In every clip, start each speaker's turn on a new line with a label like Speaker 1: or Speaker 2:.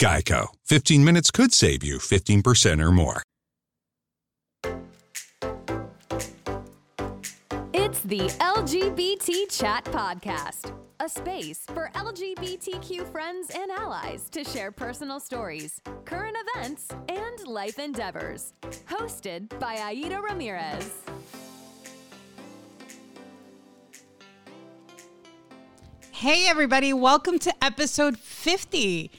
Speaker 1: Geico. 15 minutes could save you 15% or more.
Speaker 2: It's the LGBT Chat Podcast, a space for LGBTQ friends and allies to share personal stories, current events, and life endeavors. Hosted by Aida Ramirez.
Speaker 3: Hey, everybody, welcome to episode 50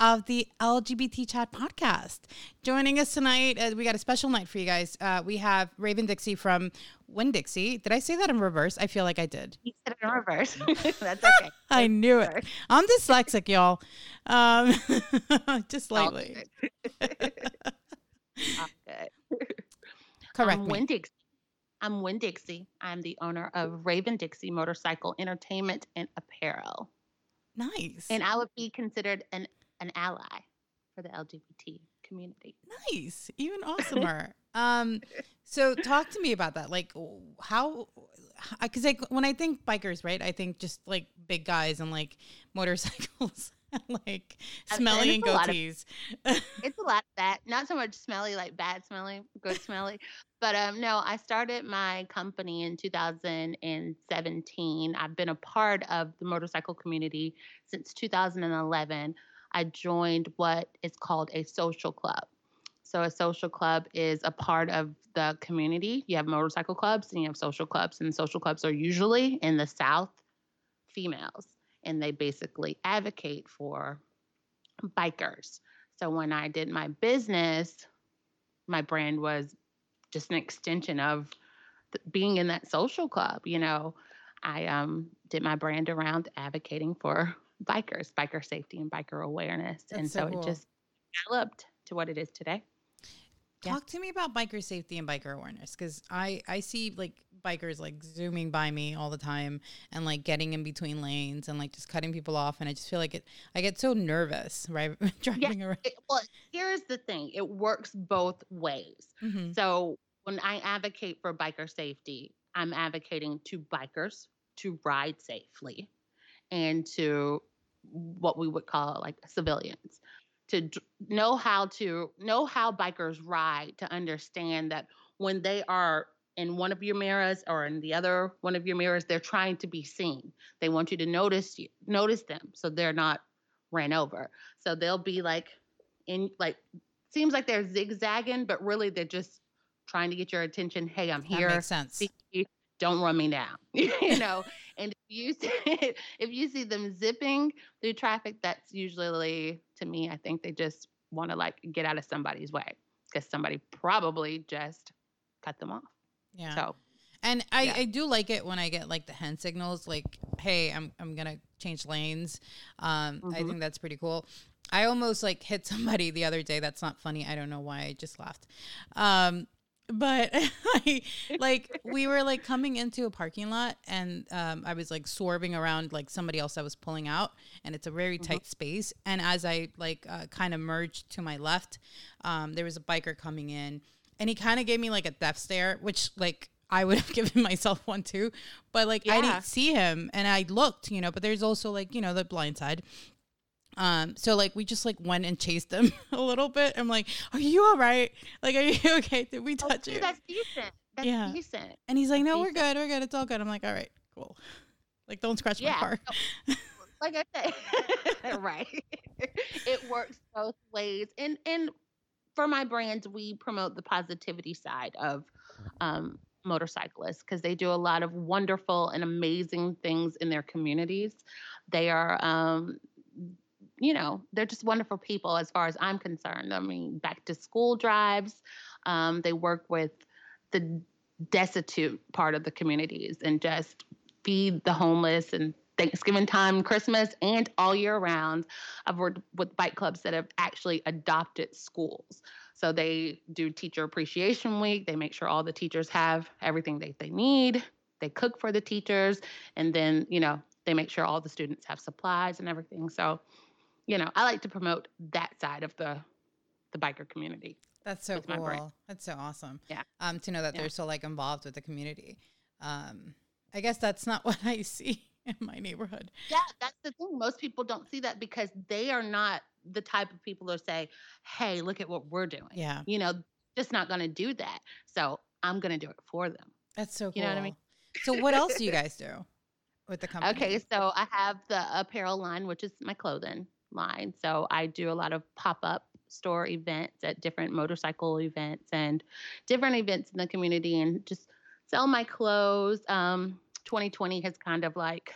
Speaker 3: of the LGBT Chat podcast. Joining us tonight, uh, we got a special night for you guys. Uh, we have Raven Dixie from Win Dixie. Did I say that in reverse? I feel like I did.
Speaker 4: You said it in reverse. That's okay.
Speaker 3: I knew it. I'm dyslexic, y'all. Um, just.
Speaker 4: Good.
Speaker 3: Correct
Speaker 4: I'm. Win Dixie. I'm Win Dixie. I'm the owner of Raven Dixie Motorcycle Entertainment and Apparel.
Speaker 3: Nice.
Speaker 4: And I would be considered an, an ally for the LGBT community.
Speaker 3: nice. Even awesomer. um, so talk to me about that. Like, how? Because like when I think bikers, right? I think just like big guys and like motorcycles, like smelly and
Speaker 4: and lot of-
Speaker 3: goatees.
Speaker 4: It's a lot of that. Not so much smelly, like bad smelly, good smelly. But um, no, I started my company in 2017. I've been a part of the motorcycle community since 2011. I joined what is called a social club. So, a social club is a part of the community. You have motorcycle clubs and you have social clubs, and social clubs are usually in the South females, and they basically advocate for bikers. So when I did my business, my brand was just an extension of being in that social club. You know, I um, did my brand around advocating for bikers, biker safety, and biker awareness. and so,
Speaker 3: so cool.
Speaker 4: it just developed to what it is today. Yeah.
Speaker 3: Talk to me about biker safety and biker awareness because I I see like bikers like zooming by me all the time and like getting in between lanes and like just cutting people off and I just feel like it I get so nervous right driving around.
Speaker 4: It- well, here's the thing it works both ways.
Speaker 3: Mhm.
Speaker 4: So when I advocate for biker safety, I'm advocating to bikers to ride safely and to what we would call like civilians to know how to know how bikers ride to understand that when they are in one of your mirrors or in the other one of your mirrors they're trying to be seen. They want you to notice you notice them so they're not ran over. So they'll be like in like seems like they're zigzagging but really they're just trying to get your attention. Hey i'm
Speaker 3: That
Speaker 4: here.
Speaker 3: makes sense.
Speaker 4: don't run me down. You know? And you see, if you see them zipping through traffic that's usually to me i think they just want to like get out of somebody's way because somebody probably just cut them off
Speaker 3: Yeah.
Speaker 4: so
Speaker 3: And I,
Speaker 4: Yeah.
Speaker 3: I do like it when I get like the hand signals, like, hey, I'm I'm gonna change lanes. Um, I
Speaker 4: Mhm.
Speaker 3: think that's pretty cool. I almost like hit somebody the other day. That's not funny. I don't know why. I just laughed. Um, but I, like we were like coming into a parking lot and um, I was like swerving around like somebody else that was pulling out and it's a very tight space. And as I like uh, kind of merged to my left, um, there was a biker coming in and he kind of gave me like a death stare, which like I would have given myself one too. But like I didn't see him and I looked, you know, but there's also like, you know, the blind side. Um, so like we just like went and chased him a little bit. I'm like, Are you all right? Like, are you okay? Did we
Speaker 4: Oh,
Speaker 3: touch
Speaker 4: see,
Speaker 3: you?
Speaker 4: that's decent that's
Speaker 3: Yeah.
Speaker 4: decent
Speaker 3: And he's like, No, we're good, we're good, it's all good. I'm like, All right, cool. Like, don't scratch my
Speaker 4: Yeah,
Speaker 3: car.
Speaker 4: like I said, right. it works both ways. And and for my brand, we promote the positivity side of um, motorcyclists because they do a lot of wonderful and amazing things in their communities. They are, um, you know, they're just wonderful people as far as I'm concerned. I mean, back to school drives. Um, they work with the destitute part of the communities and just feed the homeless and Thanksgiving time, Christmas, and all year round. I've worked with bike clubs that have actually adopted schools. So they do teacher appreciation week. They make sure all the teachers have everything that they need. They cook for the teachers, and then you know they make sure all the students have supplies and everything. So, you know, I like to promote that side of the the biker community.
Speaker 3: That's so cool. That's so awesome.
Speaker 4: Yeah.
Speaker 3: Um, to know that
Speaker 4: Yeah.
Speaker 3: they're so like involved with the community. Um, I guess that's not what I see in my neighborhood.
Speaker 4: Yeah, that's the thing. Most people don't see that because they are not the type of people who say, "Hey, look at what we're doing."
Speaker 3: Yeah.
Speaker 4: You know, just not going to do that. So I'm going to do it for them.
Speaker 3: That's so cool.
Speaker 4: You know what I mean?
Speaker 3: So what else do you guys do with the company?
Speaker 4: Okay, so I have the apparel line, which is my clothing line. So I do a lot of pop up store events at different motorcycle events and different events in the community and just sell my clothes. Um, 2020 has kind of like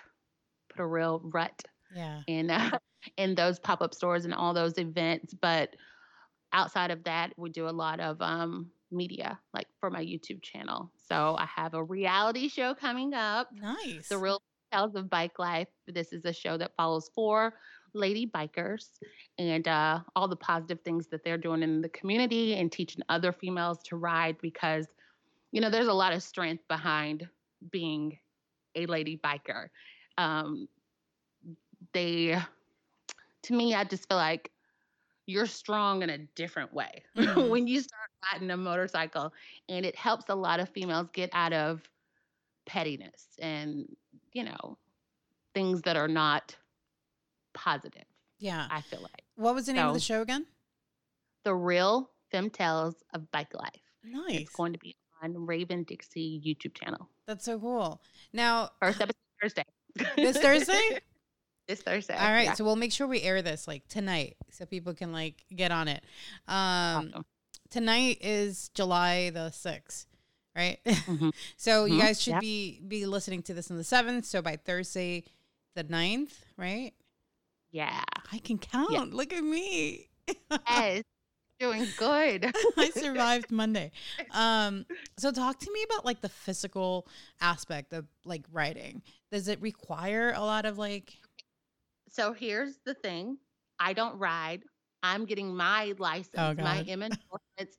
Speaker 4: put a real rut
Speaker 3: Yeah.
Speaker 4: in uh, in those pop up stores and all those events. But outside of that, we do a lot of um, media, like for my YouTube channel. So I have a reality show coming up.
Speaker 3: Nice.
Speaker 4: The Real Tales of Bike Life. This is a show that follows four lady bikers and uh, all the positive things that they're doing in the community and teaching other females to ride because, you know, there's a lot of strength behind being a lady biker. Um, they, to me, I just feel like you're strong in a different way
Speaker 3: Mhm.
Speaker 4: when you start riding a motorcycle and it helps a lot of females get out of pettiness and you know things that are not positive
Speaker 3: yeah.
Speaker 4: i feel like
Speaker 3: What was the name of the show again?
Speaker 4: the real femtales of bike life
Speaker 3: Nice.
Speaker 4: it's going to be on raven dixie youtube channel
Speaker 3: That's so cool. Now,
Speaker 4: first episode thursday
Speaker 3: this Thursday?
Speaker 4: this thursday
Speaker 3: All right,
Speaker 4: yeah.
Speaker 3: so we'll make sure we air this like tonight so people can like get on it. Um
Speaker 4: Awesome.
Speaker 3: tonight is July the 6th, right?
Speaker 4: Mhm.
Speaker 3: so you
Speaker 4: Mhm,
Speaker 3: guys should
Speaker 4: yep.
Speaker 3: be be listening to this on the 7th, so by Thursday the 9th, right?
Speaker 4: Yeah
Speaker 3: I can count. Look at me.
Speaker 4: yes doing good
Speaker 3: I survived Monday. Um, so talk to me about like the physical aspect of like writing. Does it require a lot of like
Speaker 4: So here's the thing I don't ride. I'm getting my license,
Speaker 3: Oh,
Speaker 4: my. M endorsements.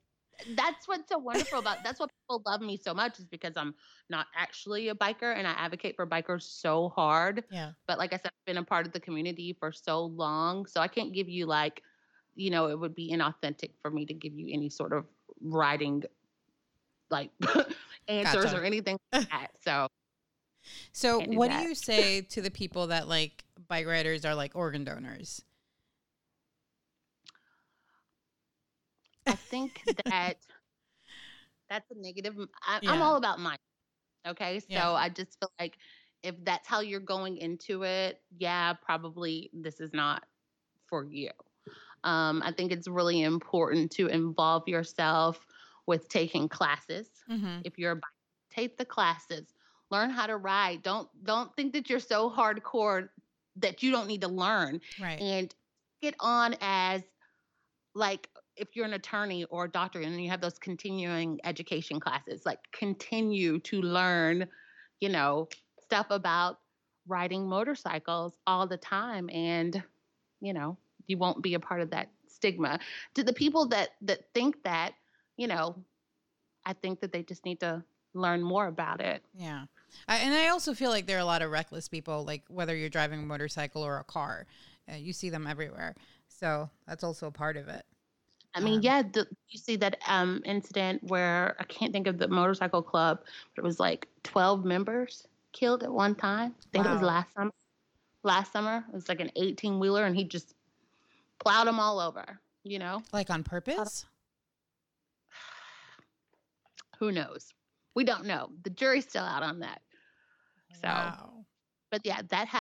Speaker 4: That's what's so wonderful about that's what people love me so much is because I'm not actually a biker and I advocate for bikers so hard.
Speaker 3: yeah.
Speaker 4: But like I said, I've been a part of the community for so long. So I can't give you like, you know, it would be inauthentic for me to give you any sort of riding like answers
Speaker 3: Gotcha.
Speaker 4: or anything like that. So
Speaker 3: So
Speaker 4: do
Speaker 3: what
Speaker 4: that.
Speaker 3: do you say to the people that like bike riders are like organ donors?
Speaker 4: I think that that's a negative. I, I'm
Speaker 3: Yeah.
Speaker 4: all about mine. Okay. So
Speaker 3: Yeah.
Speaker 4: I just feel like if that's how you're going into it, yeah, probably this is not for you. Um, I think it's really important to involve yourself with taking classes.
Speaker 3: Mm-hmm.
Speaker 4: If you're a bike, take the classes, learn how to ride. Don't don't think that you're so hardcore that you don't need to learn
Speaker 3: Right.
Speaker 4: and get on as like if you're an attorney or a doctor and you have those continuing education classes like continue to learn you know stuff about riding motorcycles all the time and you know you won't be a part of that stigma to the people that that think that you know i think that they just need to learn more about it
Speaker 3: Yeah. I, and I also feel like there are a lot of reckless people, like whether you're driving a motorcycle or a car, uh, you see them everywhere. So that's also a part of it.
Speaker 4: I mean, yeah, the, you see that um, incident where I can't think of the motorcycle club, but it was like 12 members killed at one time. I think it was last summer. Last summer, it was like an 18 wheeler, and he just plowed them all over. You know,
Speaker 3: Like on purpose?
Speaker 4: who knows? We don't know. The jury's still out on that. So,
Speaker 3: Wow.
Speaker 4: but yeah, that happened.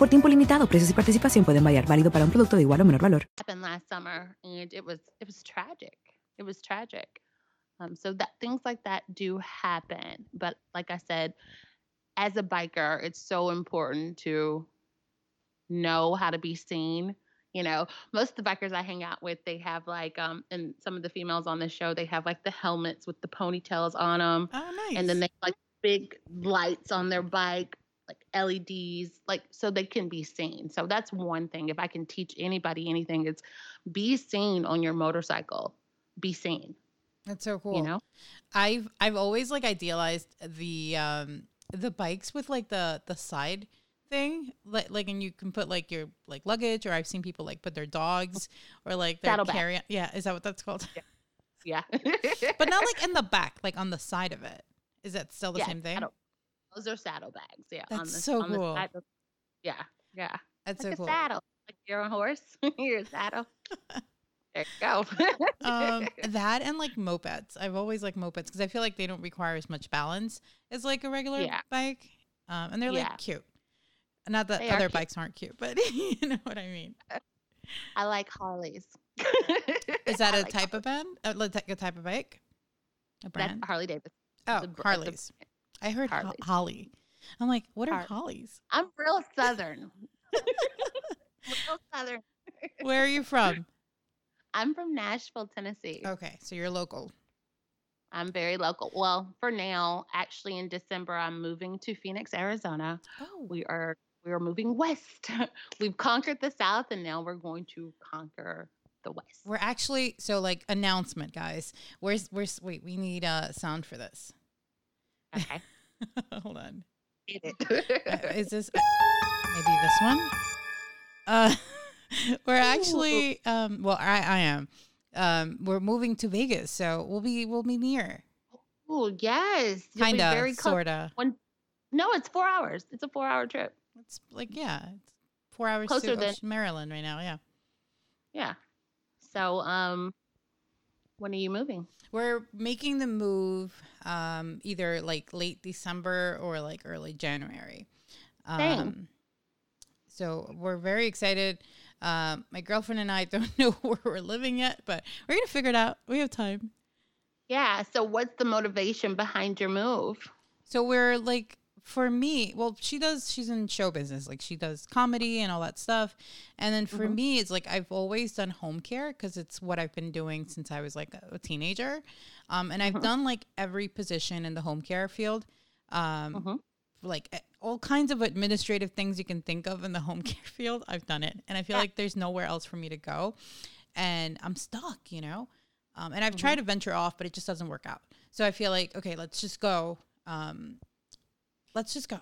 Speaker 5: Por tiempo limitado, precios y participación pueden variar. Válido para un producto de igual o menor valor.
Speaker 4: happened last summer and it was it was tragic. It was tragic. Um, so that things like that do happen. But like i said as a biker it's so important to know how to be seen you know. Most of the bikers i hang out with they have like um and some of the females on the show they have like the helmets with the ponytails on them
Speaker 3: Oh, nice.
Speaker 4: and then they have, like big lights on their bike like leds like so they can be seen. So that's one thing if i can teach anybody anything it's be seen on your motorcycle. Be seen.
Speaker 3: That's so cool.
Speaker 4: you know?
Speaker 3: I've I've always like idealized the um the bikes with like the the side thing like like and you can put like your like luggage or I've seen people like put their dogs or like their carry yeah is that what that's called?
Speaker 4: Yeah. Yeah.
Speaker 3: but not like in the back like on the side of it. Is that still the
Speaker 4: Yeah,
Speaker 3: same thing
Speaker 4: those are saddlebags yeah on
Speaker 3: That's
Speaker 4: the,
Speaker 3: so
Speaker 4: on the
Speaker 3: cool.
Speaker 4: of- yeah yeah
Speaker 3: that's
Speaker 4: like
Speaker 3: so
Speaker 4: a
Speaker 3: cool
Speaker 4: saddle like you're a horse you're a saddle there you go
Speaker 3: um that and like mopeds I've always liked mopeds because I feel like they don't require as much balance as like a regular
Speaker 4: Yeah.
Speaker 3: bike um and they're
Speaker 4: Yeah.
Speaker 3: like cute not that
Speaker 4: They
Speaker 3: other
Speaker 4: cute.
Speaker 3: bikes aren't cute but you know what I mean
Speaker 4: i like harleys
Speaker 3: Is that
Speaker 4: I
Speaker 3: a
Speaker 4: like
Speaker 3: type of band? A, like a type of bike? A
Speaker 4: That's
Speaker 3: brand?
Speaker 4: Harley Davidson.
Speaker 3: oh,
Speaker 4: the the-
Speaker 3: Harleys. I heard ho- Holly. I'm like, what are
Speaker 4: Har-
Speaker 3: Hollies?
Speaker 4: I'm real southern. real southern.
Speaker 3: Where are you from?
Speaker 4: I'm from Nashville, Tennessee.
Speaker 3: Okay, so you're local.
Speaker 4: I'm very local. Well, for now, actually in December I'm moving to Phoenix, Arizona.
Speaker 3: Oh,
Speaker 4: We are we are moving west. We've conquered the south and now we're going to conquer the west.
Speaker 3: we're actually so like announcement, guys. Where's where's wait? We need a sound for this.
Speaker 4: Okay.
Speaker 3: Hold on. Uh, is this maybe this one? Uh, we're actually um. Well, I I am. Um, we're moving to Vegas, so we'll be we'll be near.
Speaker 4: oh, yes. Very close.
Speaker 3: sorta.
Speaker 4: One No, it's 4 hours. It's a 4-hour trip.
Speaker 3: It's like yeah, it's four hours
Speaker 4: Closer
Speaker 3: to
Speaker 4: than-
Speaker 3: Maryland right now. Yeah,
Speaker 4: Yeah. So, um when are you moving?
Speaker 3: we're making the move um, either like late December or like early January.
Speaker 4: Same.
Speaker 3: Um, so we're very excited. Um, my girlfriend and I don't know where we're living yet, but we're gonna figure it out. We have time.
Speaker 4: Yeah, so what's the motivation behind your move?
Speaker 3: So we're like, for me, well, she does, she's in show business. Like she does comedy and all that stuff. And then for me, it's like I've always done home care because it's what I've been doing since I was like a teenager. Um, and I've done like every position in the home care field. Um,
Speaker 4: Mhm.
Speaker 3: like eh, all kinds of administrative things you can think of in the home care field. I've done it. And I feel like there's nowhere else for me to go. And I'm stuck, you know? Um, and I've tried to venture off, but it just doesn't work out. So I feel like, okay, let's just go. Um, let's just go.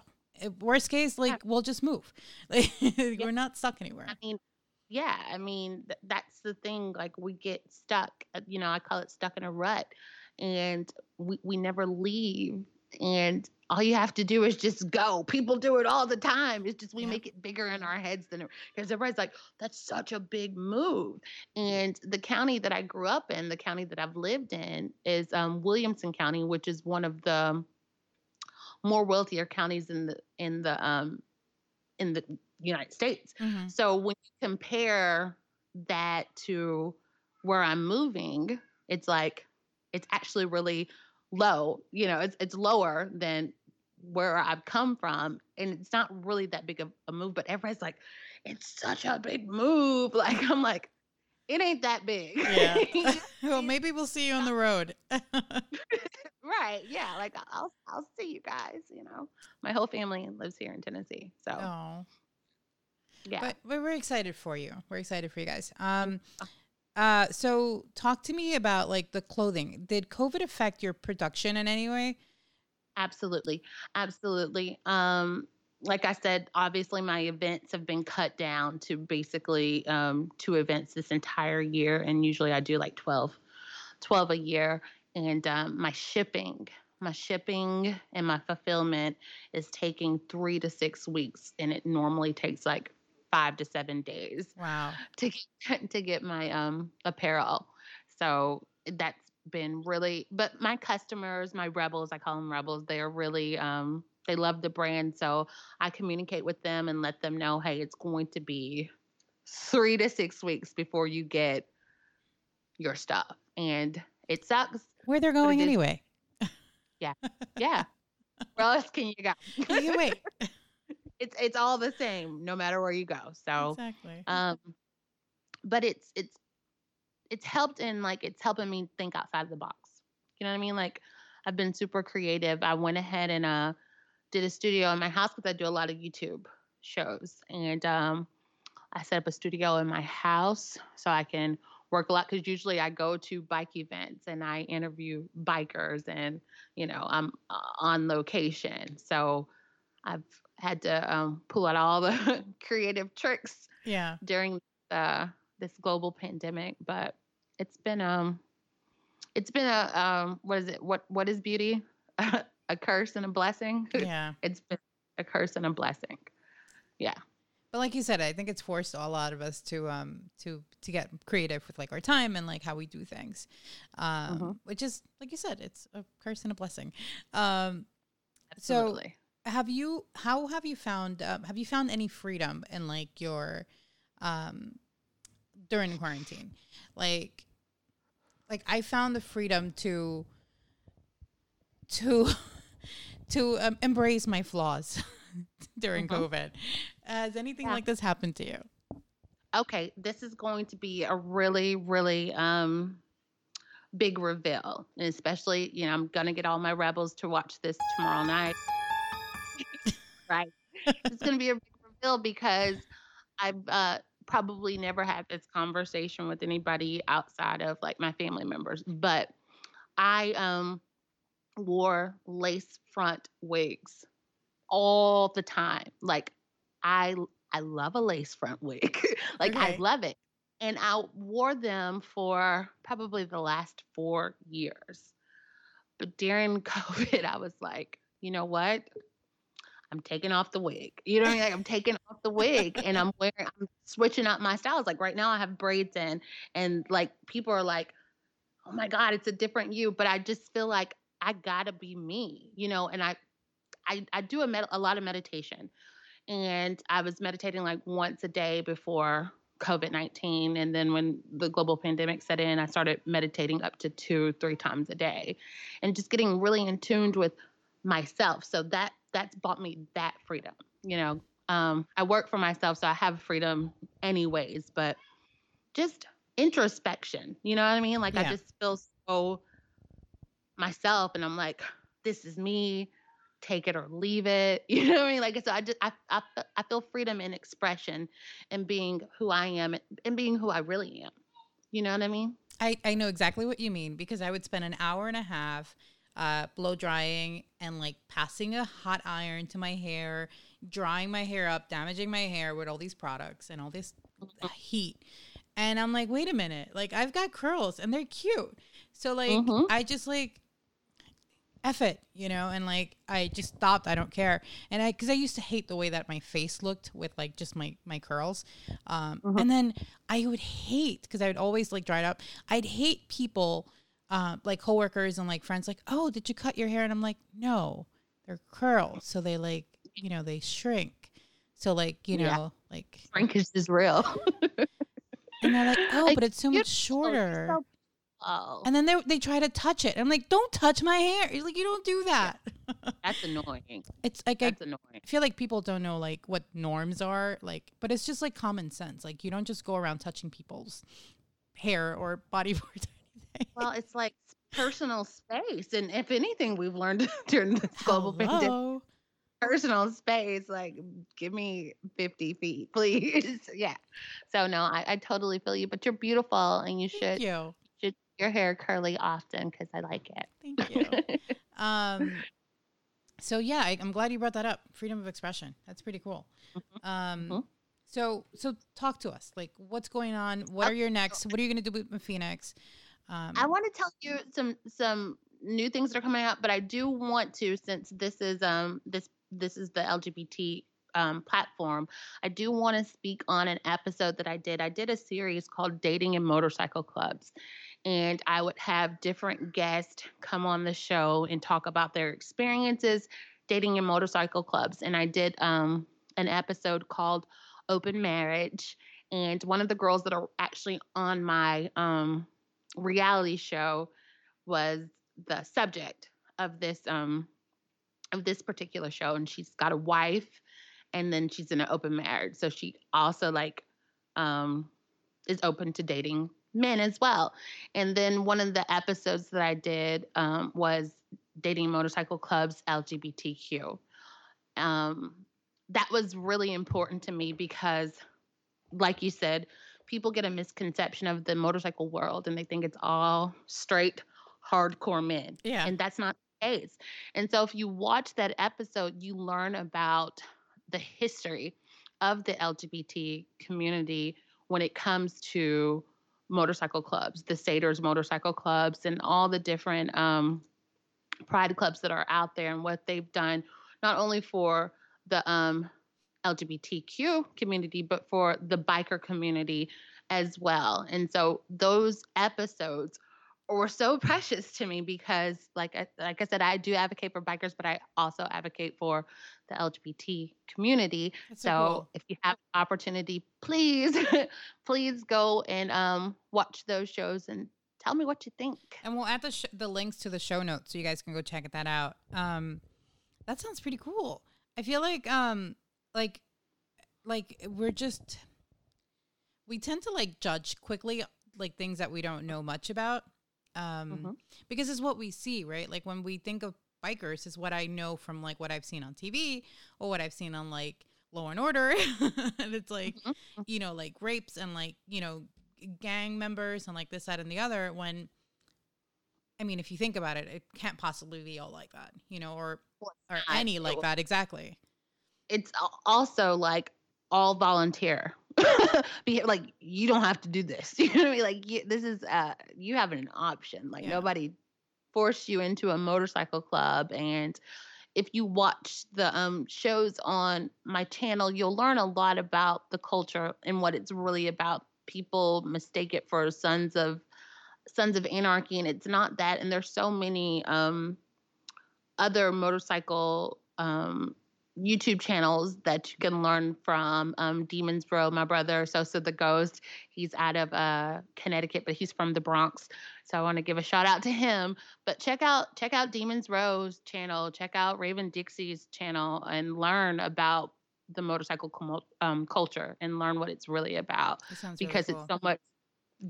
Speaker 3: Worst case, like we'll just move. Like we're not stuck anywhere.
Speaker 4: I mean, yeah, I mean, th- that's the thing. Like, we get stuck, uh, you know, I call it stuck in a rut, and we, we never leave. And all you have to do is just go. People do it all the time. It's just we
Speaker 3: Yeah.
Speaker 4: make it bigger in our heads than because everybody's like, that's such a big move. And the county that I grew up in, the county that I've lived in, is um, Williamson County, which is one of the more wealthier counties in the in the um, in the United States.
Speaker 3: Mhm.
Speaker 4: So when you compare that to where I'm moving, it's like it's actually really low. You know, it's it's lower than where I've come from, and it's not really that big of a move. But everybody's like, it's such a big move. Like I'm like, it ain't that big.
Speaker 3: Yeah. well, maybe we'll see you on the road.
Speaker 4: right. Yeah. Like I'll I'll see you guys. You know, my whole family lives here in Tennessee, so
Speaker 3: oh.
Speaker 4: yeah.
Speaker 3: But, but we're excited for you. We're excited for you guys. Um, uh, so talk to me about like the clothing. Did COVID affect your production in any way?
Speaker 4: Absolutely. Absolutely. Um, like I said, obviously my events have been cut down to basically um, two events this entire year. And usually I do like 12, 12 a year. And um, my shipping, my shipping and my fulfillment is taking three to six weeks. And it normally takes like five to seven days.
Speaker 3: Wow.
Speaker 4: To get, to get my um, apparel. So that's been really, but my customers, my rebels, I call them rebels, they are really, um, they love the brand. So I communicate with them and let them know, hey, it's going to be three to six weeks before you get your stuff. And it sucks.
Speaker 3: Where they're going anyway.
Speaker 4: Yeah. Yeah. Where else can you go?
Speaker 3: Can You wait.
Speaker 4: it's it's all the same no matter where you go. So
Speaker 3: exactly.
Speaker 4: um but it's it's it's helped in like it's helping me think outside of the box. You know what I mean? Like I've been super creative. I went ahead and uh did a studio in my house because I do a lot of YouTube shows. And um I set up a studio in my house so I can work a lot because usually I go to bike events and I interview bikers and you know I'm uh, on location. So I've had to um, pull out all the creative tricks
Speaker 3: Yeah.
Speaker 4: during uh, this global pandemic, but it's been um it's been a um what is it what what is beauty a curse and a blessing
Speaker 3: Yeah.
Speaker 4: it's been a curse and a blessing yeah
Speaker 3: But like you said, I think it's forced a lot of us to um to to get creative with like our time and like how we do things, um,
Speaker 4: Mhm.
Speaker 3: which is like you said, it's a curse and a blessing. Um, so have you how have you found um, have you found any freedom in like your um during quarantine like like i found the freedom to to to um, embrace my flaws during
Speaker 4: Mhm.
Speaker 3: covid has anything
Speaker 4: Yeah.
Speaker 3: like this happened to you
Speaker 4: okay this is going to be a really really um big reveal and especially you know i'm gonna get all my rebels to watch this tomorrow night right it's gonna be a big reveal because i've uh probably never had this conversation with anybody outside of like my family members but i um wore lace front wigs all the time. Like i i love a lace front wig. Like i love it. And i wore them for probably the last four years. But during covid i was like you know what? I'm taking off the wig. You know what i mean? Like i'm taking off the wig and i'm wearing i'm switching up my styles. Like right now i have braids in and like people are like oh my god it's a different you. But i just feel like i gotta be me you know and i i, I do a, med- a lot of meditation and i was meditating like once a day before covid-19 and then when the global pandemic set in i started meditating up to two three times a day and just getting really in tuned with myself so that that's bought me that freedom you know um, i work for myself so i have freedom anyways but just introspection you know what i mean? Like i just feel so myself and i'm like this is me. Take it or leave it. You know what i mean? Like so i just i, I, I feel freedom in expression and being who i am and being who i really am. You know what i mean?
Speaker 3: I, I know exactly what you mean because I would spend an hour and a half uh, blow drying and like passing a hot iron to my hair, drying my hair up, damaging my hair with all these products and all this heat. And I'm like, wait a minute, like I've got curls and they're cute. So like
Speaker 4: Mhm.
Speaker 3: I just like F it, you know, and like I just stopped. I don't care, and I because I used to hate the way that my face looked with like just my my curls, um, and then I would hate because I would always like it up. I'd hate people, uh, like coworkers and like friends, like, oh, did you cut your hair? And I'm like, no, they're curls, so they like you know they shrink, so like you know
Speaker 4: Yeah.
Speaker 3: like,
Speaker 4: shrinkage is real
Speaker 3: and they're like, oh, but it's so much shorter.
Speaker 4: Oh
Speaker 3: and then they they try to touch it. I'm like, don't touch my hair. You're like, you don't do that.
Speaker 4: that's annoying
Speaker 3: It's like I
Speaker 4: annoying
Speaker 3: I feel like people don't know like what norms are like, but it's just like common sense. Like you don't just go around touching people's hair or body parts. or anything.
Speaker 4: Well, it's like personal space. And if anything, we've learned during this global pandemic, personal space, like give me 50 feet, please. yeah. So, no, I, I totally feel you, but you're beautiful and you
Speaker 3: Thank
Speaker 4: should,
Speaker 3: you.
Speaker 4: Your hair curly often because I like it.
Speaker 3: Thank you. um, so yeah, I, I'm glad you brought that up. Freedom of expression. That's pretty cool. Um,
Speaker 4: Mhm.
Speaker 3: so so talk to us. Like, what's going on? What are your next? What are you going to do with Phoenix? Um,
Speaker 4: I want to tell you some some new things that are coming up, but I do want to since this is um this this is the LGBT um, platform. I do want to speak on an episode that I did. I did a series called Dating in Motorcycle Clubs, and I would have different guests come on the show and talk about their experiences dating in motorcycle clubs. And I did um, an episode called Open Marriage, and one of the girls that are actually on my um, reality show was the subject of this um of this particular show and she's got a wife and then she's in an open marriage so she also like um is open to dating men as well and then one of the episodes that i did um was dating motorcycle clubs lgbtq um that was really important to me because like you said people get a misconception of the motorcycle world and they think it's all straight hardcore men.
Speaker 3: Yeah.
Speaker 4: And that's not the case. And so if you watch that episode, you learn about the history of the LGBT community when it comes to motorcycle clubs, the Satyrs motorcycle clubs, and all the different um, pride clubs that are out there and what they've done, not only for the um, LGBTQ community, but for the biker community as well. And so those episodes were so precious to me because, like I, like I said, I do advocate for bikers, but I also advocate for the LGBT community.
Speaker 3: That's
Speaker 4: so
Speaker 3: cool.
Speaker 4: if you have the opportunity, please, please go and um, watch those shows and tell me what you think.
Speaker 3: and we'll add the sh- the links to the show notes so you guys can go check that out. Um, that sounds pretty cool. I feel like um like like we're just we tend to like judge quickly like things that we don't know much about um
Speaker 4: Mhm.
Speaker 3: because it's what we see right like when we think of bikers is what i know from like what i've seen on tv or what i've seen on like law and order and it's like
Speaker 4: Mhm.
Speaker 3: you know like rapes and like you know gang members and like this that and the other when i mean if you think about it it can't possibly be all like that you know or or any like that exactly
Speaker 4: It's also like all volunteer. Be like you don't have to do this. You know what I mean? Like you, this is uh you have an option. Like
Speaker 3: Yeah.
Speaker 4: nobody forced you into a motorcycle club and if you watch the um shows on my channel, you'll learn a lot about the culture and what it's really about. People mistake it for sons of sons of anarchy and it's not that and there's so many um other motorcycle um YouTube channels that you can learn from. Um, Demons Row, my brother, Sosa the Ghost. He's out of uh, Connecticut, but he's from the Bronx. So I want to give a shout out to him. But check out check out Demons Row's channel. Check out Raven Dixie's channel and learn about the motorcycle com- um, culture and learn what it's really about
Speaker 3: sounds really
Speaker 4: because
Speaker 3: cool.
Speaker 4: it's so much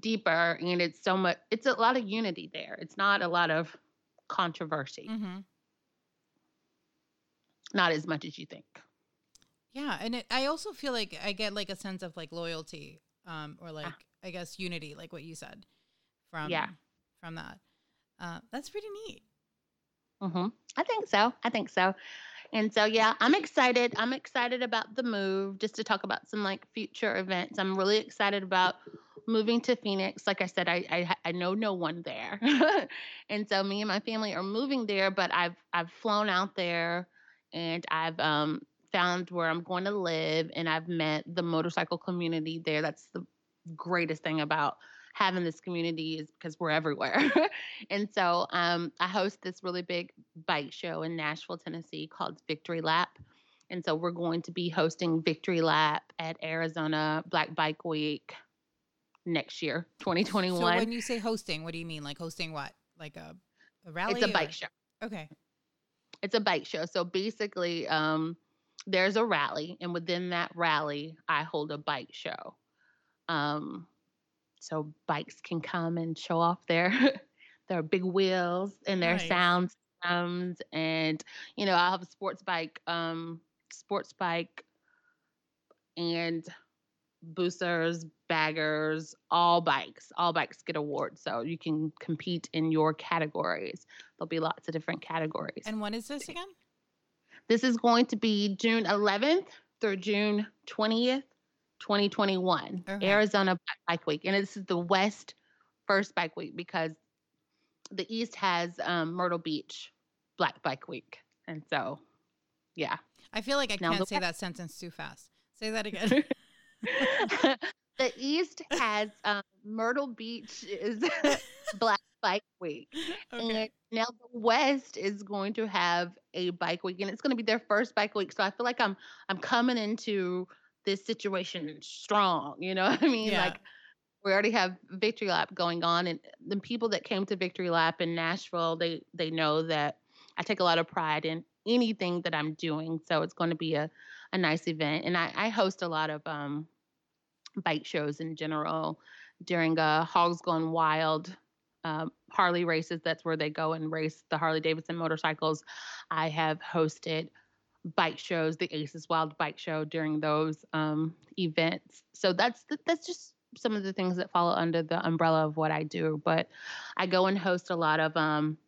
Speaker 4: deeper and it's so much. It's a lot of unity there. It's not a lot of controversy.
Speaker 3: Mhm.
Speaker 4: Not as much as you think.
Speaker 3: Yeah, and it, I also feel like I get like a sense of like loyalty, um, or like I guess unity, like what you said, from
Speaker 4: Yeah.
Speaker 3: from that. Uh, that's pretty neat.
Speaker 4: Mm-hmm. I think so. I think so. And so, yeah, I'm excited. I'm excited about the move. Just to talk about some like future events, I'm really excited about moving to Phoenix. Like I said, I I, I know no one there, and so me and my family are moving there. But I've I've flown out there, and I've um found where I'm going to live, and I've met the motorcycle community there. That's the greatest thing about having this community is because we're everywhere. and so um, I host this really big bike show in Nashville, Tennessee called Victory Lap. And so we're going to be hosting Victory Lap at Arizona Black Bike Week next year, 2021.
Speaker 3: So when you say hosting, what do you mean? Like hosting what? Like a a rally?
Speaker 4: it's a
Speaker 3: or-
Speaker 4: bike show.
Speaker 3: Okay.
Speaker 4: It's a bike show. So basically, um, there's a rally, and within that rally, I hold a bike show. Um, so bikes can come and show off their their big wheels and their
Speaker 3: Nice.
Speaker 4: sound systems, and you know, I have a sports bike, um, sports bike, and boosters, baggers, all bikes. All bikes get awards, so you can compete in your categories. There'll be lots of different categories.
Speaker 3: And when is this again?
Speaker 4: This is going to be June 11th through June 20th, 2021,
Speaker 3: Okay.
Speaker 4: Arizona Bike Week. And this is the West first bike week because the East has um, Myrtle Beach Black Bike Week. And so, yeah.
Speaker 3: I feel like I
Speaker 4: Now
Speaker 3: can't say that sentence too fast. Say that again.
Speaker 4: the East has um, Myrtle Beach is Black Bike Week.
Speaker 3: okay.
Speaker 4: And now the West is going to have a bike week, and it's going to be their first bike week. So I feel like I'm I'm coming into this situation strong. You know what I mean?
Speaker 3: Yeah.
Speaker 4: Like we already have Victory Lap going on, and the people that came to Victory Lap in Nashville, they they know that I take a lot of pride in anything that I'm doing. So it's going to be a a nice event, and I, I host a lot of um bike shows in general during a Hogs Gone Wild um, Harley races. That's where they go and race the Harley Davidson motorcycles. I have hosted bike shows, the Aces Wild Bike Show during those um, events. So that's that's just some of the things that fall under the umbrella of what I do. But I go and host a lot of um,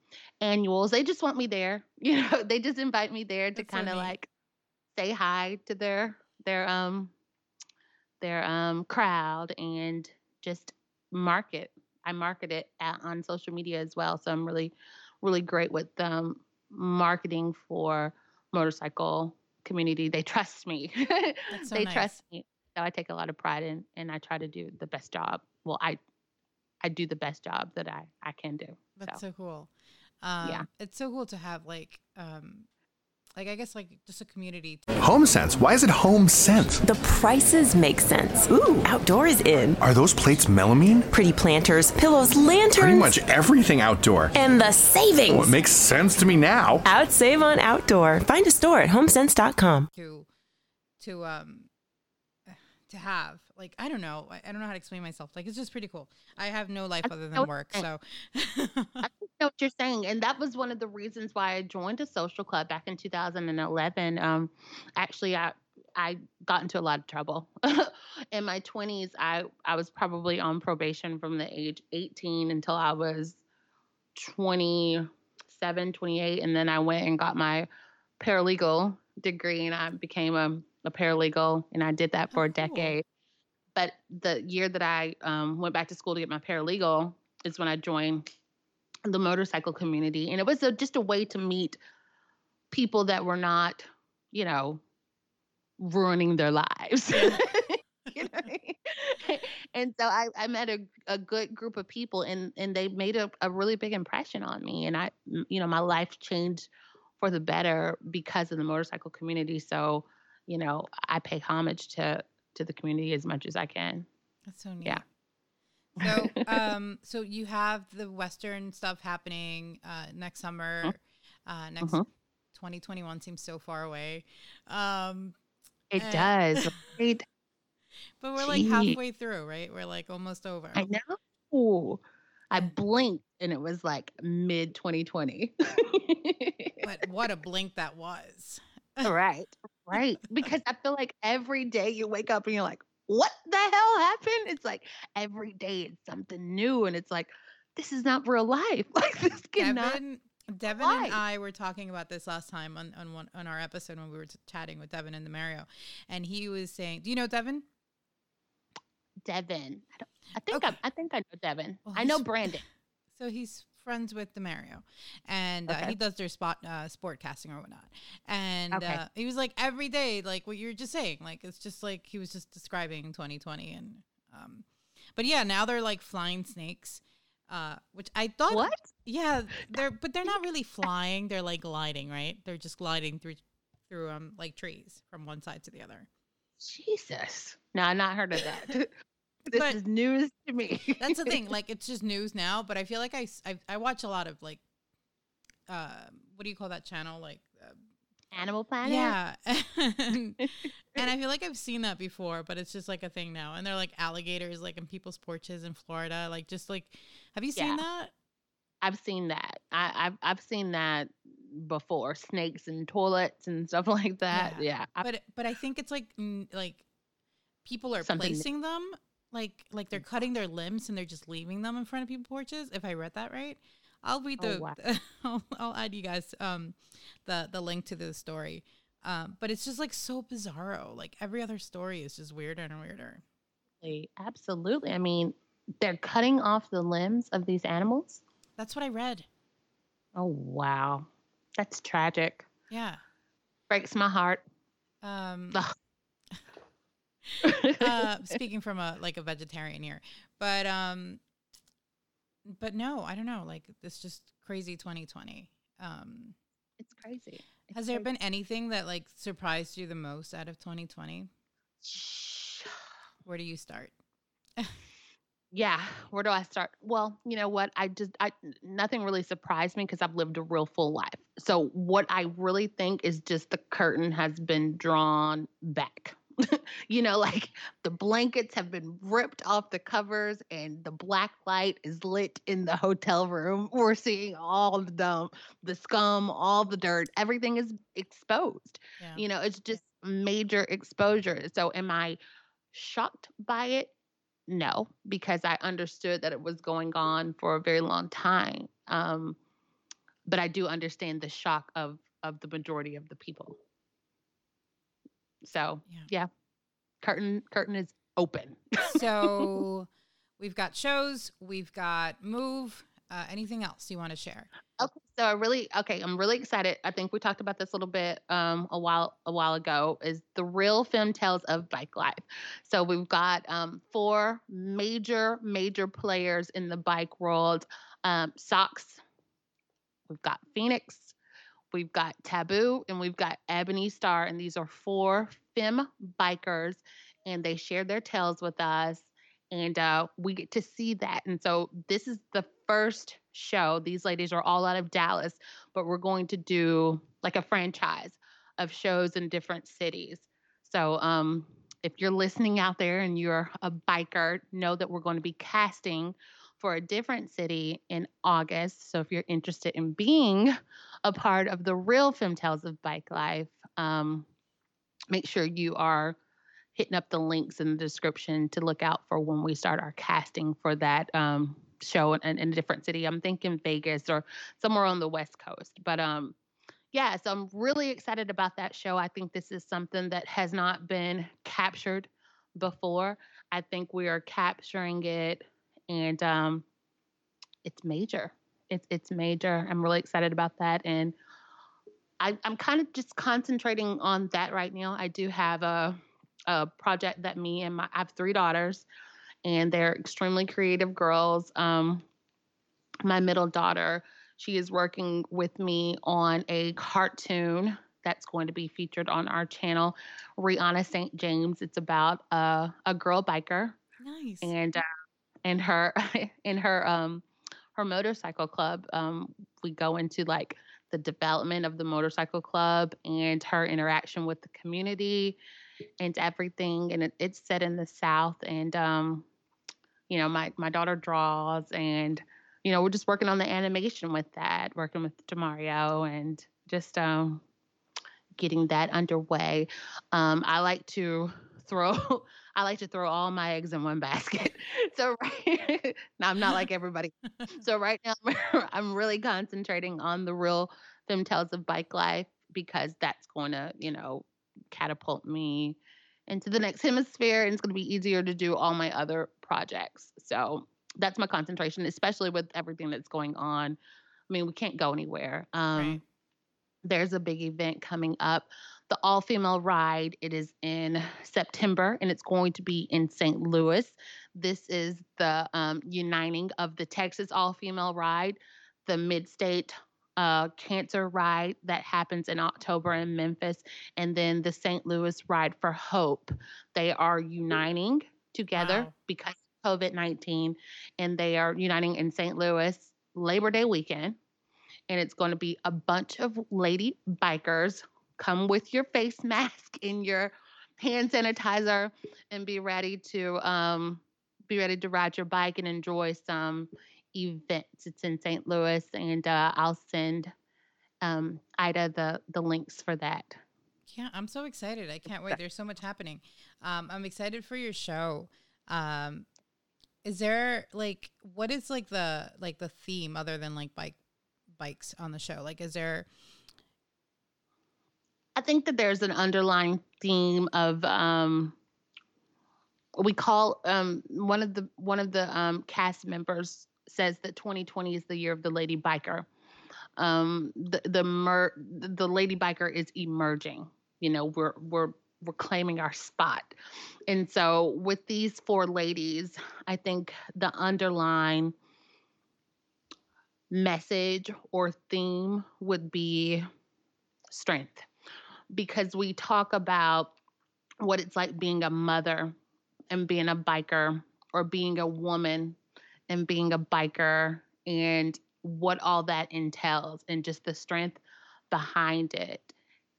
Speaker 4: annuals. They just want me there. You know, they just invite me there to kind of like say hi to their their um their um crowd and just market. I market it at, on social media as well. So I'm really, really great with um, marketing for motorcycle community. They trust me.
Speaker 3: That's so
Speaker 4: they
Speaker 3: nice.
Speaker 4: trust me. So I take a lot of pride in, and I try to do the best job. Well, I, I do the best job that I I can do.
Speaker 3: That's
Speaker 4: so.
Speaker 3: so cool. Um,
Speaker 4: Yeah.
Speaker 3: It's so cool to have like, um, like I guess like just a community.
Speaker 6: Home Sense. Why is it Home Sense?
Speaker 7: The prices make sense. Ooh, outdoors is in.
Speaker 6: Are those plates melamine?
Speaker 7: Pretty planters, pillows, lanterns.
Speaker 6: Pretty much everything outdoor.
Speaker 7: And the savings.
Speaker 6: Well, it makes sense to me now.
Speaker 7: Out save on outdoor. Find a store at homesense.com.
Speaker 3: to to um to have like i don't know I, I don't know how to explain myself like it's just pretty cool i have no life other than work so
Speaker 4: I think know what you're saying, and that was one of the reasons why I joined a social club back in 2011. Um, actually, I I got into a lot of trouble in my 20s. I I was probably on probation from the age 18 until I was 27, 28, and then I went and got my paralegal degree, and I became a, a paralegal, and I did that for
Speaker 3: Oh,
Speaker 4: a
Speaker 3: cool.
Speaker 4: decade. But the year that I um, went back to school to get my paralegal is when I joined the motorcycle community, and it was a, just a way to meet people that were not, you know, ruining their lives. you know I mean? and so I, I met a, a good group of people and, and they made a, a really big impression on me. And I, you know, my life changed for the better because of the motorcycle community. So, you know, I pay homage to, to the community as much as I can.
Speaker 3: that's so neat
Speaker 4: Yeah.
Speaker 3: So um so you have the western stuff happening uh next summer uh next
Speaker 4: Mhm.
Speaker 3: 2021 seems so far away um
Speaker 4: It
Speaker 3: Uh,
Speaker 4: does. Right?
Speaker 3: but we're like
Speaker 4: Gee.
Speaker 3: halfway through right we're like almost over
Speaker 4: I know. I blinked and it was like mid 2020.
Speaker 3: but what a blink that was
Speaker 4: right. Right. Because I feel like every day you wake up and you're like, what the hell happened? It's like every day it's something new and it's like, this is not real life. Like this cannot.
Speaker 3: Devin, Devin
Speaker 4: life.
Speaker 3: and I were talking about this last time on on one on our episode when we were chatting with Devin and the Mario, and he was saying, "Do you know Devin?"
Speaker 4: Devin. I, don't, I think
Speaker 3: Okay.
Speaker 4: I, I think I know Devin.
Speaker 3: Well,
Speaker 4: I know Brandon.
Speaker 3: So he's friends with the Mario, and uh, he does their spot uh, sport casting or whatnot. And
Speaker 4: Okay.
Speaker 3: uh, he was like every day, like what you're just saying, like it's just like he was just describing 2020, and um, but yeah, now they're like flying snakes, uh, which I thought
Speaker 4: What?
Speaker 3: Yeah, they're but they're not really flying. They're like gliding, right? They're just gliding through through um like trees from one side to the other.
Speaker 4: Jesus. No, I've not heard of that. this
Speaker 3: But-
Speaker 4: is news to me.
Speaker 3: That's the thing. Like it's just news now, but I feel like I I watch a lot of like uh what do you call that channel like uh,
Speaker 4: Animal Planet?
Speaker 3: yeah. and, and I feel like I've seen that before, but it's just like a thing now. And they're like alligators like in people's porches in Florida, like just like have you seen
Speaker 4: Yeah.
Speaker 3: that?
Speaker 4: I've seen that. I, I've I've seen that before. Snakes and toilets and stuff like that. Yeah. I-
Speaker 3: but but I think it's like like people are
Speaker 4: Something new.
Speaker 3: placing them like like they're cutting their limbs and they're just leaving them in front of people's porches. If I read that right, I'll read
Speaker 4: Oh,
Speaker 3: the. I'll, I'll add you guys um, the the link to the story. Um, but it's just like so bizarro. Like every other story is just weirder and weirder.
Speaker 4: Absolutely. Absolutely. I mean, they're cutting off the limbs of these animals.
Speaker 3: That's what I read.
Speaker 4: Oh, wow. That's tragic.
Speaker 3: Yeah.
Speaker 4: Breaks my heart.
Speaker 3: Um. uh, speaking from a like a vegetarian here, but um, but no, I don't know. Like it's just crazy 2020. Um,
Speaker 4: it's crazy. It's
Speaker 3: has there
Speaker 4: crazy.
Speaker 3: been anything that like surprised you the most out of 2020? Where do you start?
Speaker 4: Yeah, where do I start? Well, you know what? I just I nothing really surprised me because I've lived a real full life. So what I really think is just the curtain has been drawn back. you know, like the blankets have been ripped off the covers and the black light is lit in the hotel room. We're seeing all the the scum, all the dirt, everything is exposed.
Speaker 3: Yeah.
Speaker 4: You know, it's just major exposure. So am I shocked by it? No, because I understood that it was going on for a very long time. Um, but I do understand the shock of of the majority of the people. So
Speaker 3: Yeah.
Speaker 4: yeah, curtain curtain is open.
Speaker 3: so we've got shows, we've got move. Uh, anything else you want to share?
Speaker 4: Okay, so I really okay, I'm really excited. I think we talked about this a little bit um a while a while ago is the real film tales of bike life. So we've got um four major major players in the bike world. Um Socks, we've got Phoenix, we've got Taboo, and we've got Ebony Star and these are four femme bikers and they share their tales with us and uh, we get to see that. And so this is the first show. These ladies are all out of Dallas, but we're going to do like a franchise of shows in different cities. So um, if you're listening out there and you're a biker, know that we're going to be casting for a different city in August. So if you're interested in being a part of the real Femme Tales of Bike Life, um, make sure you are hitting up the links in the description to look out for when we start our casting for that um, show in, in a different city. I'm thinking Vegas or somewhere on the West Coast. But um, yeah, so I'm really excited about that show. I think this is something that has not been captured before. I think we are capturing it, and um, it's major. It's it's major. I'm really excited about that, and I, I'm kind of just concentrating on that right now. I do have a a project that me and my I have three daughters, and they're extremely creative girls. Um, my middle daughter, she is working with me on a cartoon that's going to be featured on our channel, Rihanna St. James. It's about uh, a girl biker
Speaker 3: Nice.
Speaker 4: and uh, and her in her um her motorcycle club um we go into like the development of the motorcycle club and her interaction with the community and everything and it, it's set in the south and um you know my my daughter draws and you know we're just working on the animation with that working with Demario and just um getting that underway. Um i like to throw I like to throw all my eggs in one basket. So right now I'm not like everybody. So right now I'm really concentrating on the real Tales of Bike Life because that's going to, you know, catapult me into the next hemisphere and it's going to be easier to do all my other projects. So that's my concentration, especially with everything that's going on. I mean, we can't go anywhere. Um,
Speaker 3: Right.
Speaker 4: There's a big event coming up, the all female ride. It is in September and it's going to be in St. Louis. This is the um, uniting of the Texas all female ride, the mid state uh, cancer ride that happens in October in Memphis, and then the St. Louis ride for hope. They are uniting together
Speaker 3: Wow.
Speaker 4: because of COVID 19 and they are uniting in St. Louis Labor Day weekend and it's going to be a bunch of lady bikers. Come with your face mask and your hand sanitizer, and be ready to um, be ready to ride your bike and enjoy some events. It's in St. Louis, and uh, I'll send um, Ida the the links for that.
Speaker 3: Yeah, I'm so excited. I can't wait. There's so much happening. Um, I'm excited for your show. Um, Is there like what is like the like the theme other than like bike bikes on the show? Like is there
Speaker 4: I think that there's an underlying theme of um we call um one of the one of the um cast members says that 2020 is the year of the lady biker. Um the the mer- the lady biker is emerging. You know, we're we're we're claiming our spot. And so with these four ladies, I think the underlying message or theme would be strength because we talk about what it's like being a mother and being a biker or being a woman and being a biker and what all that entails and just the strength behind it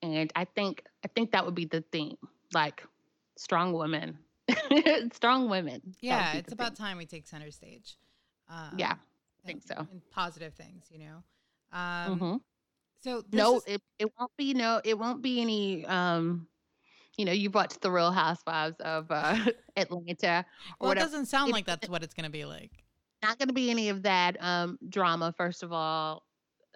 Speaker 4: and i think i think that would be the theme like strong women strong women
Speaker 3: Yeah, it's about
Speaker 4: theme.
Speaker 3: time we take center stage. Um,
Speaker 4: Yeah, I think so.
Speaker 3: And positive things, you know. Um
Speaker 4: Mhm.
Speaker 3: So
Speaker 4: no
Speaker 3: is-
Speaker 4: it, it won't be no it won't be any um you know you've watched the real housewives of uh atlanta or
Speaker 3: well, it
Speaker 4: whatever.
Speaker 3: doesn't sound
Speaker 4: It-
Speaker 3: like that's what it's going to be like.
Speaker 4: not going to be any of that um drama first of all.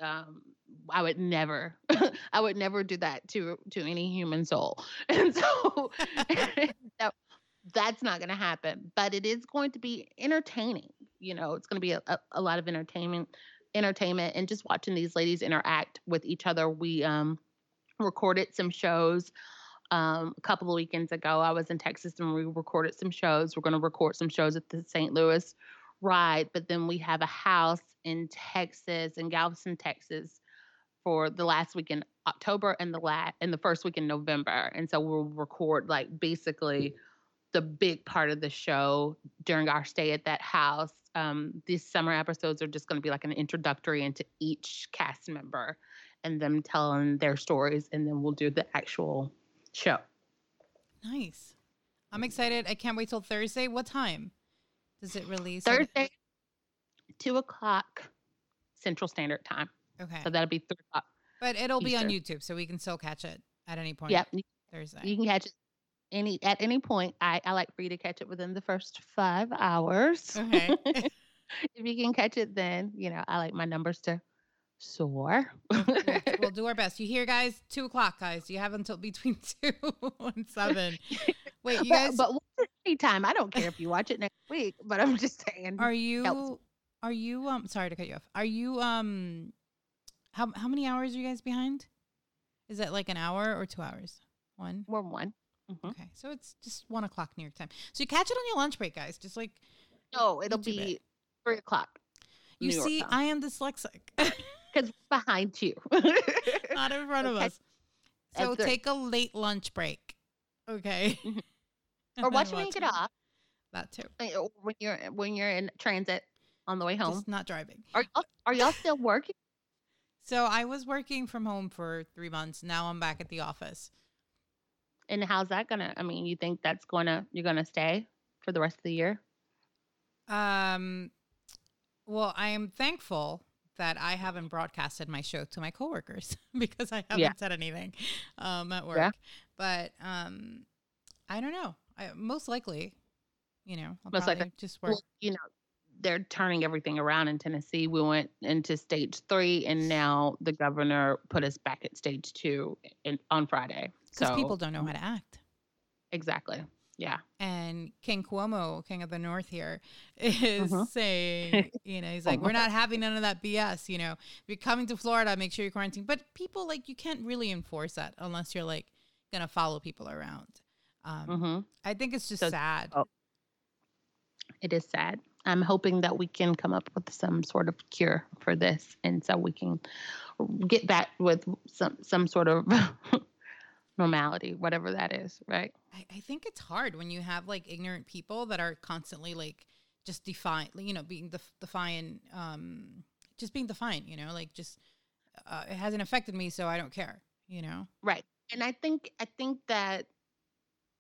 Speaker 4: Um i would never i would never do that to to any human soul. And so that, that's not going to happen. But it is going to be entertaining you know it's going to be a, a, a lot of entertainment entertainment and just watching these ladies interact with each other we um recorded some shows um, a couple of weekends ago. I was in Texas and we recorded some shows. We're going to record some shows at the St. Louis ride, but then we have a house in Texas, in Galveston, Texas, for the last week in October and the last and the first week in November. And so we'll record like basically the big part of the show during our stay at that house. Um, these summer episodes are just going to be like an introductory into each cast member and them telling their stories, and then we'll do the actual show.
Speaker 3: Nice. I'm excited. I can't wait till Thursday. What time does it release?
Speaker 4: Thursday, two o'clock Central Standard Time.
Speaker 3: Okay.
Speaker 4: So that'll be three o'clock.
Speaker 3: But it'll be on YouTube, so we can still catch it at any point.
Speaker 4: Yep,
Speaker 3: Thursday.
Speaker 4: You can catch it any at any point. I, I like for you to catch it within the first five hours.
Speaker 3: Okay.
Speaker 4: if you can catch it, then you know I like my numbers to soar.
Speaker 3: we'll do our best. You hear, guys? Two o'clock, guys. You have until between two and seven. Wait, you guys,
Speaker 4: but it anytime. I don't care if you watch it next week. But I'm just saying.
Speaker 3: are you? Are you? Um, sorry to cut you off. Are you? Um, how how many hours are you guys behind? Is it like an hour or two hours? One.
Speaker 4: We're one. Mhm.
Speaker 3: Okay, so it's just one o'clock New York time. So you catch it on your lunch break, guys. Just like
Speaker 4: No, it'll
Speaker 3: YouTube it.
Speaker 4: be three o'clock.
Speaker 3: you
Speaker 4: New York
Speaker 3: see,
Speaker 4: time.
Speaker 3: I am dyslexic.
Speaker 4: because behind you.
Speaker 3: not in front of us. So
Speaker 4: That's right.
Speaker 3: take a late lunch break. Okay.
Speaker 4: or
Speaker 3: And
Speaker 4: watch
Speaker 3: then
Speaker 4: when you get
Speaker 3: it.
Speaker 4: off.
Speaker 3: That too.
Speaker 4: uh, When you're when you're in transit on the way home.
Speaker 3: Just not driving.
Speaker 4: Are y'all, are y'all still working?
Speaker 3: So I was working from home for three months. Now I'm back at the office.
Speaker 4: And how's that gonna? I mean, you think that's gonna you're gonna stay for the rest of the year?
Speaker 3: Um, well, I am thankful that I haven't broadcasted my show to my coworkers because I haven't
Speaker 4: Yeah.
Speaker 3: said anything um, at work.
Speaker 4: Yeah.
Speaker 3: But um, I don't know. I, most likely, you know, I'll
Speaker 4: Most likely.
Speaker 3: just work.
Speaker 4: Well, you know, they're turning everything around in Tennessee. We went into stage three, and now the governor put us back at stage two in, on Friday.
Speaker 3: Because
Speaker 4: So
Speaker 3: people don't know how to act.
Speaker 4: exactly. Yeah.
Speaker 3: And King Cuomo, King of the North here, is
Speaker 4: Mhm.
Speaker 3: saying, you know, he's like, we're not having none of that BS. You know, if you're coming to Florida, make sure you're quarantined. But people, like, you can't really enforce that unless you're, like, going to follow people around. Um,
Speaker 4: hmm
Speaker 3: I think it's just
Speaker 4: So-
Speaker 3: sad.
Speaker 4: oh. It is sad. I'm hoping that we can come up with some sort of cure for this, and so we can get back with some some sort of normality, whatever that is. Right?
Speaker 3: I, I think it's hard when you have, like, ignorant people that are constantly, like, just defiant, you know, being def- defiant, um, just being defiant, you know, like, just, uh, it hasn't affected me, so I don't care, you know?
Speaker 4: Right. And I think I think that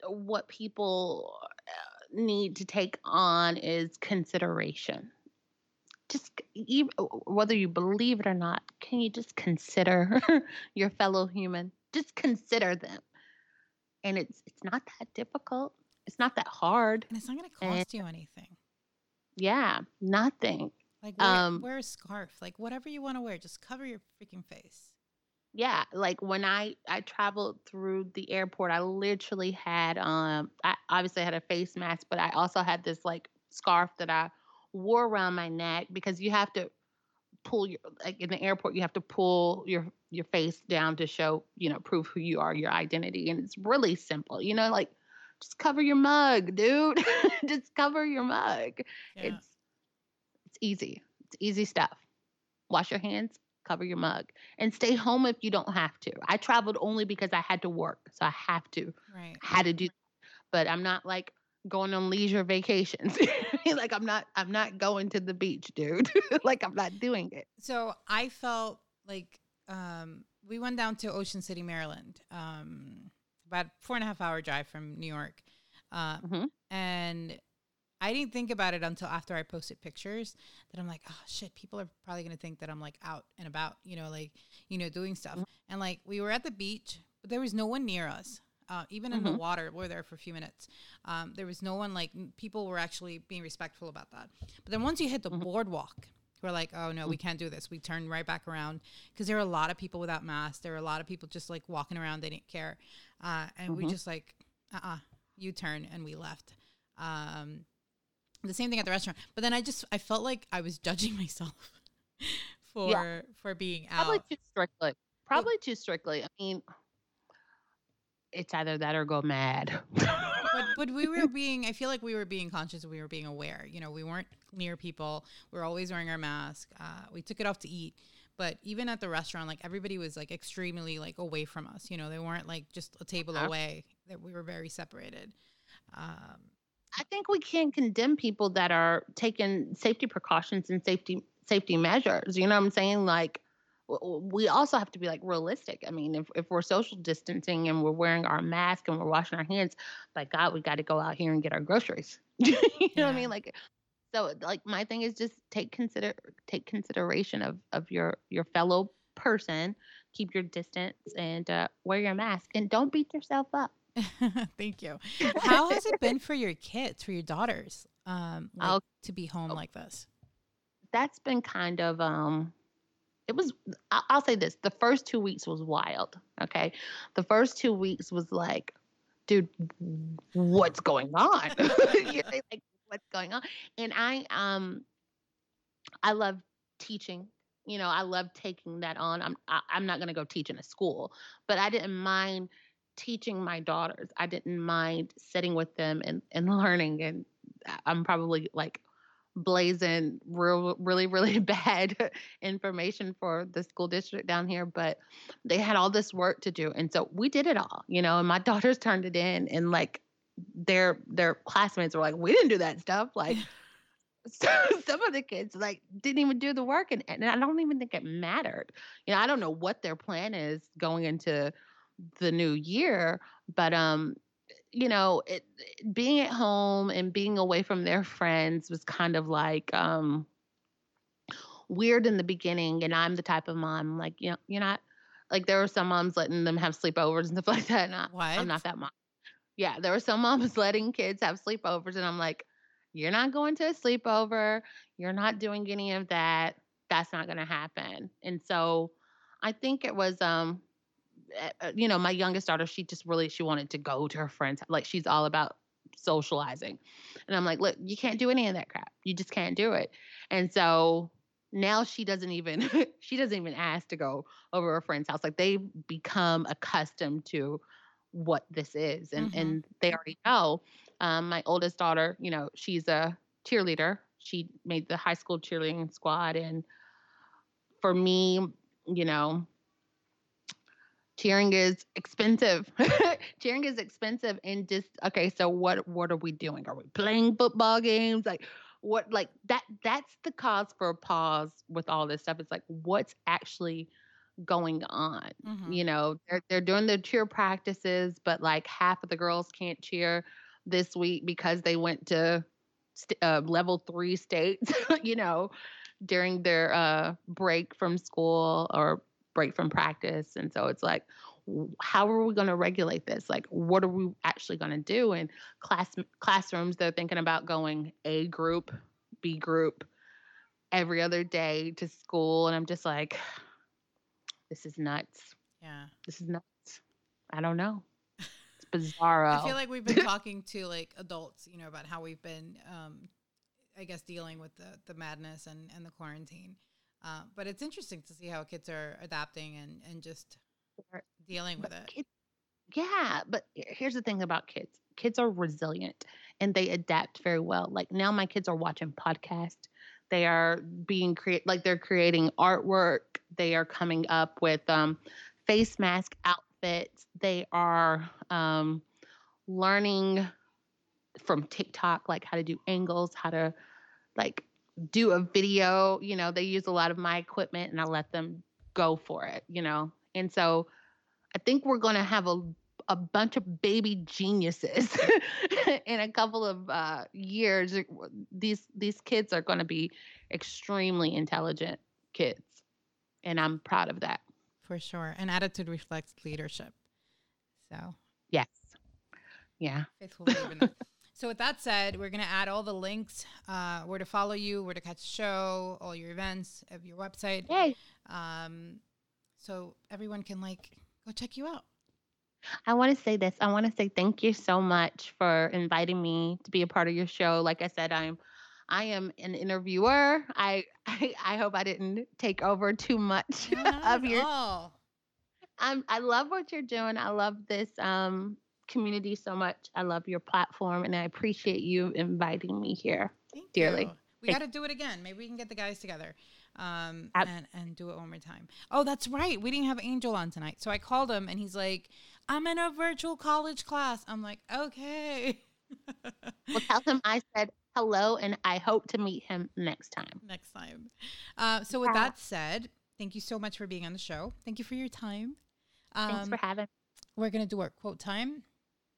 Speaker 4: what people uh, need to take on is consideration. Just c- ev- whether you believe it or not, can you just consider your fellow human? Just consider them. And it's it's not that difficult. It's not that hard.
Speaker 3: And it's not going to
Speaker 4: And-
Speaker 3: cost you anything.
Speaker 4: Yeah, nothing.
Speaker 3: Like wear,
Speaker 4: Um,
Speaker 3: wear a scarf, like whatever you want to wear, just cover your freaking face.
Speaker 4: Yeah, like when I I traveled through the airport, I literally had um I obviously had a face mask, but I also had this like scarf that I wore around my neck because you have to pull your like in the airport you have to pull your your face down to show, you know, prove who you are, your identity, and it's really simple. You know, like just cover your mug, dude. just cover your mug.
Speaker 3: Yeah.
Speaker 4: It's it's easy. It's easy stuff. Wash your hands, cover your mug, and stay home if you don't have to. I traveled only because I had to work, so I have to.
Speaker 3: Right.
Speaker 4: I had to do but I'm not like going on leisure vacations. like I'm not I'm not going to the beach, dude. like I'm not doing it.
Speaker 3: So I felt like um, we went down to Ocean City, Maryland, um, about four and a half hour drive from New York, uh,
Speaker 4: Mhm.
Speaker 3: and I didn't think about it until after I posted pictures that I'm like, oh shit, people are probably gonna think that I'm like out and about, you know, like you know, doing stuff. And like we were at the beach, but there was no one near us. Uh, even in the
Speaker 4: Mhm.
Speaker 3: water, we were there for a few minutes. Um, there was no one like people were actually being respectful about that. But then once you hit the boardwalk, we're like, oh no, we can't do this. We turned right back around because there were a lot of people without masks. There were a lot of people just like walking around. They didn't care, uh, and we
Speaker 4: Mhm.
Speaker 3: just like, uh, uh you turn, and we left. Um, the same thing at the restaurant. But then I just I felt like I was judging myself for for being
Speaker 4: Probably
Speaker 3: out.
Speaker 4: too strictly. Probably too strictly. I mean it's either that or go mad.
Speaker 3: but but we were being I feel like we were being conscious we were being aware. You know, we weren't near people. We were always wearing our mask. Uh, we took it off to eat. But even at the restaurant, like everybody was like extremely like away from us. You know, they weren't like just a table
Speaker 4: Uh-huh.
Speaker 3: away. That we were very separated. Um,
Speaker 4: I think we can't condemn people that are taking safety precautions and safety safety measures. You know what I'm saying? Like we also have to be like realistic. I mean, if, if we're social distancing and we're wearing our mask and we're washing our hands, by God, we got to go out here and get our groceries. you know what I mean? Like, so like my thing is just take consider take consideration of of your your fellow person. Keep your distance and uh, wear your mask and don't beat yourself up.
Speaker 3: Thank you. How has it been for your kids, for your daughters, um, like,
Speaker 4: Oh.
Speaker 3: to be home like this?
Speaker 4: that's been kind of um it was I- i'll say this the first two weeks was wild okay? The first two weeks was like dude what's going on? You know, like what's going on? And i um i love teaching you know i love taking that on. I'm I, i'm not going to go teach in a school but i didn't mind teaching my daughters. I didn't mind sitting with them and, and learning and i'm probably like blazing real really really bad information for the school district down here but they had all this work to do and so we did it all you know and my daughters turned it in and like their their classmates were like we didn't do that stuff like so, some of the kids like didn't even do the work and, and i don't even think it mattered you know i don't know what their plan is going into the new year but um you know it being at home and being away from their friends was kind of like um weird in the beginning and i'm the type of mom like you know you're not like there were some moms letting them have sleepovers and stuff like that and I, i'm not that mom. Yeah there were some moms letting kids have sleepovers and i'm like you're not going to a sleepover. You're not doing any of that. That's not going to happen. And so i think it was um you know my youngest daughter she just really she wanted to go to her friends like she's all about socializing. And i'm like look you can't do any of that crap. You just can't do it. And so now she doesn't even she doesn't even ask to go over her friend's house. Like they become accustomed to what this is and
Speaker 3: Mhm.
Speaker 4: and they already know. Um my oldest daughter you know she's a cheerleader. She made the high school cheerleading squad and for me you know cheering is expensive. Cheering is expensive and just okay so what what are we doing? Are we playing football games? Like what like that that's the cause for a pause with all this stuff. It's like what's actually going on?
Speaker 3: Mhm.
Speaker 4: you know they're, they're doing their cheer practices but like half of the girls can't cheer this week because they went to st- uh, level three states you know during their uh, break from school or break from practice and so it's like how are we going to regulate this like what are we actually going to do in class classrooms they're thinking about going a group B group every other day to school. And I'm just like, this is nuts.
Speaker 3: Yeah.
Speaker 4: This is nuts. I don't know. It's bizarre.
Speaker 3: I feel like we've been talking to like adults, you know, about how we've been, um, I guess, dealing with the, the madness and, and the quarantine. Uh, but it's interesting to see how kids are adapting and, and just dealing with it.
Speaker 4: Kids, yeah, but here's the thing about kids kids are resilient and they adapt very well. Like now, my kids are watching podcasts. They are being create like they're creating artwork. They are coming up with um, face mask outfits. They are um, learning from TikTok like how to do angles, how to like do a video. You know, they use a lot of my equipment, and I let them go for it. You know, and so I think we're going to have a a bunch of baby geniuses in a couple of uh, years. These these kids are going to be extremely intelligent kids, and I'm proud of that.
Speaker 3: For sure, and attitude reflects leadership. So
Speaker 4: yes, yeah,
Speaker 3: faithful. So with that said, we're gonna add all the links, uh, where to follow you, where to catch the show, all your events, of your website.
Speaker 4: Yay!
Speaker 3: Um, so everyone can like go check you out.
Speaker 4: I want to say this. I want to say thank you so much for inviting me to be a part of your show. Like I said, I'm I am an interviewer. I I, I hope I didn't take over too much of your.
Speaker 3: Oh.
Speaker 4: I'm I love what you're doing. I love this um community so much. I love your platform, and I appreciate you inviting me here
Speaker 3: Thank
Speaker 4: dearly.
Speaker 3: You. We got to do it again. Maybe we can get the guys together um, and, and do it one more time. Oh, that's right. We didn't have Angel on tonight. So I called him and he's like, I'm in a virtual college class. I'm like, okay.
Speaker 4: well, tell him I said hello and I hope to meet him next time.
Speaker 3: Next time. Uh, so, with that said, thank you so much for being on the show. Thank you for your time.
Speaker 4: Um, Thanks for having
Speaker 3: We're going to do our quote time.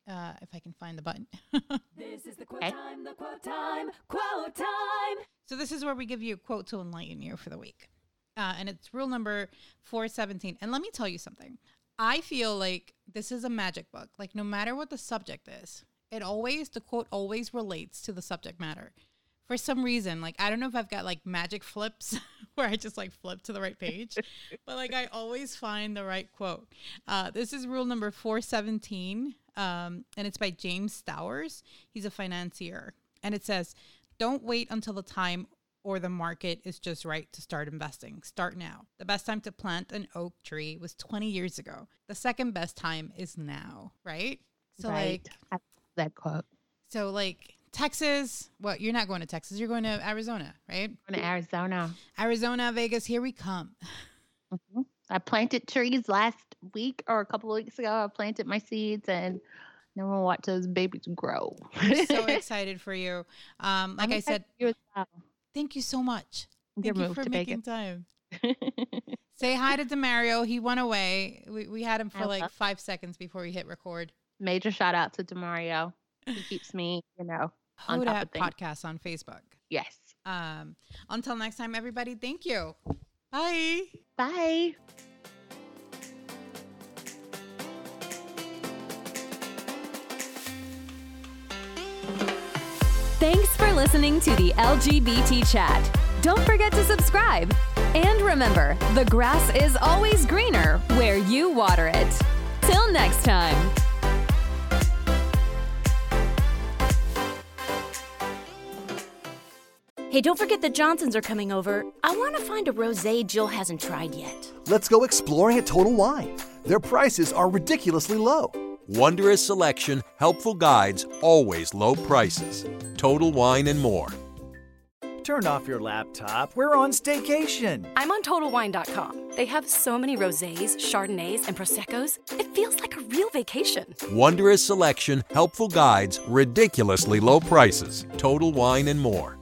Speaker 3: Uh, if I can find the button.
Speaker 2: this is the quote okay. time, the quote time, quote time.
Speaker 3: So this is where we give you a quote to enlighten you for the week. Uh, and it's rule number 417. And let me tell you something. I feel like this is a magic book. Like no matter what the subject is, it always the quote always relates to the subject matter. For some reason, like I don't know if I've got like magic flips where I just like flip to the right page, but like I always find the right quote. Uh, this is rule number 417, um, and it's by James Stowers. He's a financier. And it says, Don't wait until the time or the market is just right to start investing. Start now. The best time to plant an oak tree was 20 years ago. The second best time is now, right?
Speaker 4: So right. like that quote.
Speaker 3: So like Texas, Well, you're not going to Texas, you're going to Arizona, right?
Speaker 4: Going to Arizona.
Speaker 3: Arizona, Vegas, here we come.
Speaker 4: Mm-hmm. I planted trees last week or a couple of weeks ago. I planted my seeds and now we'll watch those babies grow.
Speaker 3: so excited for you. Um, like I'm i said, you well. Thank you so much. Thank you for making time. Say hi to Demario. He went away. We, we had him for like five seconds before we hit record.
Speaker 4: Major shout out to Demario. He keeps me, you know, on top of
Speaker 3: podcast on Facebook.
Speaker 4: Yes.
Speaker 3: Um, until next time, everybody. Thank you. Bye.
Speaker 4: Bye.
Speaker 2: Thanks for listening to the LGBT Chat. Don't forget to subscribe. And remember, the grass is always greener where you water it. Till next time.
Speaker 8: Hey, don't forget the Johnsons are coming over. I want to find a rosé Jill hasn't tried yet.
Speaker 9: Let's go exploring at Total Wine. Their prices are ridiculously low.
Speaker 10: Wondrous selection, helpful guides, always low prices. Total Wine and more.
Speaker 11: Turn off your laptop. We're on staycation.
Speaker 12: I'm on TotalWine.com. They have so many rosés, chardonnays, and proseccos. It feels like a real vacation.
Speaker 10: Wondrous selection, helpful guides, ridiculously low prices. Total Wine and more.